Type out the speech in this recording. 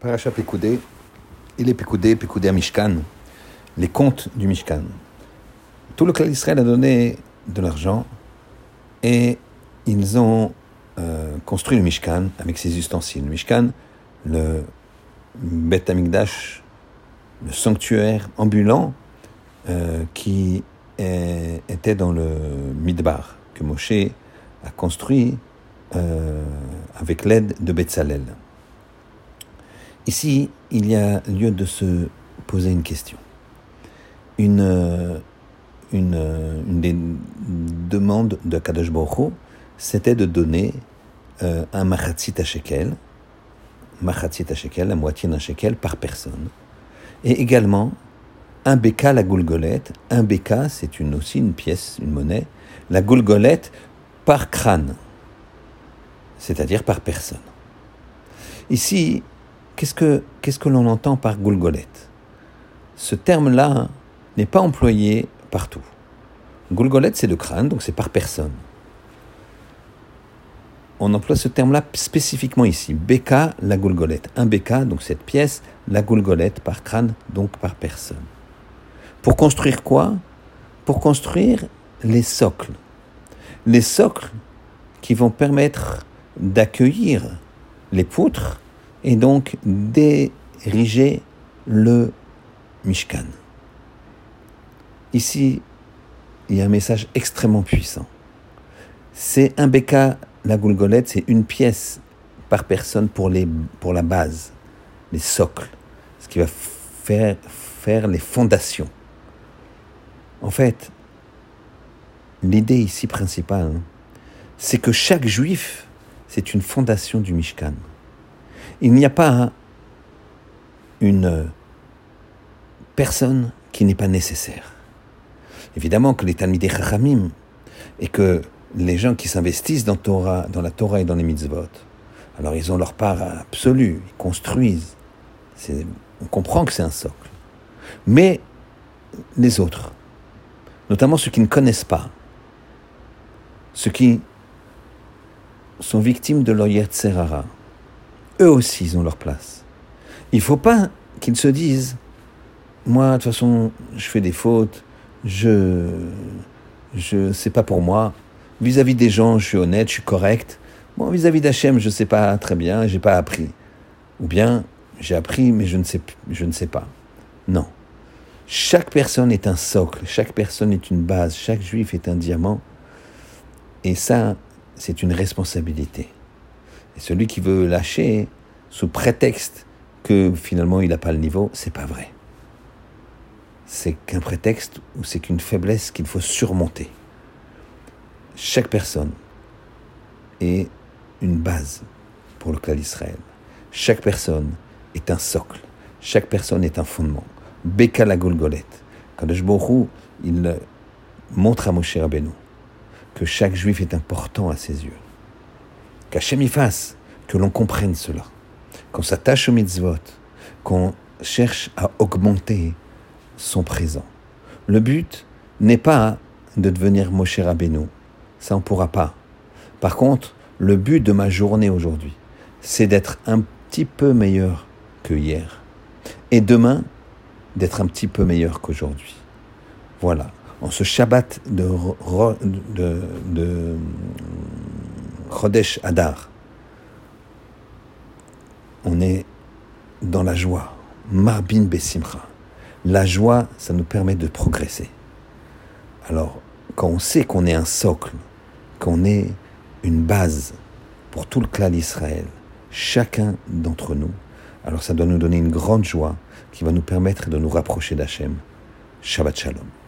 Paracha il est à Mishkan, les comptes du Mishkan. Tout le clan d'Israël a donné de l'argent et ils ont euh, construit le Mishkan avec ses ustensiles. Le Mishkan, le Beth Amikdash, le sanctuaire ambulant euh, qui était dans le Midbar, que Moshe a construit euh, avec l'aide de Betzalel. Ici, il y a lieu de se poser une question. Une, une, des demandes de Kadosh Baruch c'était de donner euh, un machatzit à shekel, machatzit à shekel, la moitié d'un shekel par personne, et également un béka la goulgolette. Un béka, c'est aussi une pièce, une monnaie, la goulgolette par crâne, c'est-à-dire par personne. Ici, Qu'est-ce que, l'on entend par goulgolette Ce terme-là n'est pas employé partout. Goulgolette, c'est le crâne, donc c'est par personne. On emploie ce terme-là spécifiquement ici. Beka, la goulgolette. Un beka, donc cette pièce, la goulgolette par crâne, donc par personne. Pour construire quoi? Pour construire les socles. Les socles qui vont permettre d'accueillir les poutres et donc d'ériger le Mishkan. Ici, il y a un message extrêmement puissant. C'est un béka, la goulgolette, c'est une pièce par personne pour, les, pour la base, les socles, ce qui va faire, faire les fondations. En fait, l'idée ici principale, c'est que chaque juif, c'est une fondation du Mishkan. Il n'y a pas une personne qui n'est pas nécessaire. Évidemment que les Talmidei Chachamim et que les gens qui s'investissent dans, Torah, dans la Torah et dans les mitzvot, alors ils ont leur part absolue, ils construisent. On comprend que c'est un socle. Mais les autres, notamment ceux qui ne connaissent pas, ceux qui sont victimes de leur Yetzerara, eux aussi, ils ont leur place. Il ne faut pas qu'ils se disent, moi, de toute façon, je fais des fautes, je, je, c'est pas pour moi. Vis-à-vis des gens, je suis honnête, je suis correct. Bon, vis-à-vis d'Hachem, je ne sais pas très bien, j'ai pas appris. Ou bien, j'ai appris, mais je ne sais, je ne sais pas. Non. Chaque personne est un socle, chaque personne est une base, chaque juif est un diamant. Et ça, c'est une responsabilité. Et celui qui veut lâcher sous prétexte que finalement il n'a pas le niveau, c'est pas vrai. C'est qu'un prétexte ou c'est qu'une faiblesse qu'il faut surmonter. Chaque personne est une base pour le clan d'Israël. Chaque personne est un socle. Chaque personne est un fondement. Beka la Golgolette. Le il montre à Moshe Rabbeinu que chaque juif est important à ses yeux qu'Hachem y que l'on comprenne cela, qu'on s'attache au mitzvot, qu'on cherche à augmenter son présent. Le but n'est pas de devenir Moshe Rabbeinu, ça on pourra pas. Par contre, le but de ma journée aujourd'hui, c'est d'être un petit peu meilleur que hier. Et demain, d'être un petit peu meilleur qu'aujourd'hui. Voilà. En ce Shabbat de Chodesh Adar. On est dans la joie. Marbin Besimcha. La joie, ça nous permet de progresser. Alors, quand on sait qu'on est un socle, qu'on est une base pour tout le clan d'Israël, chacun d'entre nous, alors ça doit nous donner une grande joie qui va nous permettre de nous rapprocher d'Hachem. Shabbat Shalom.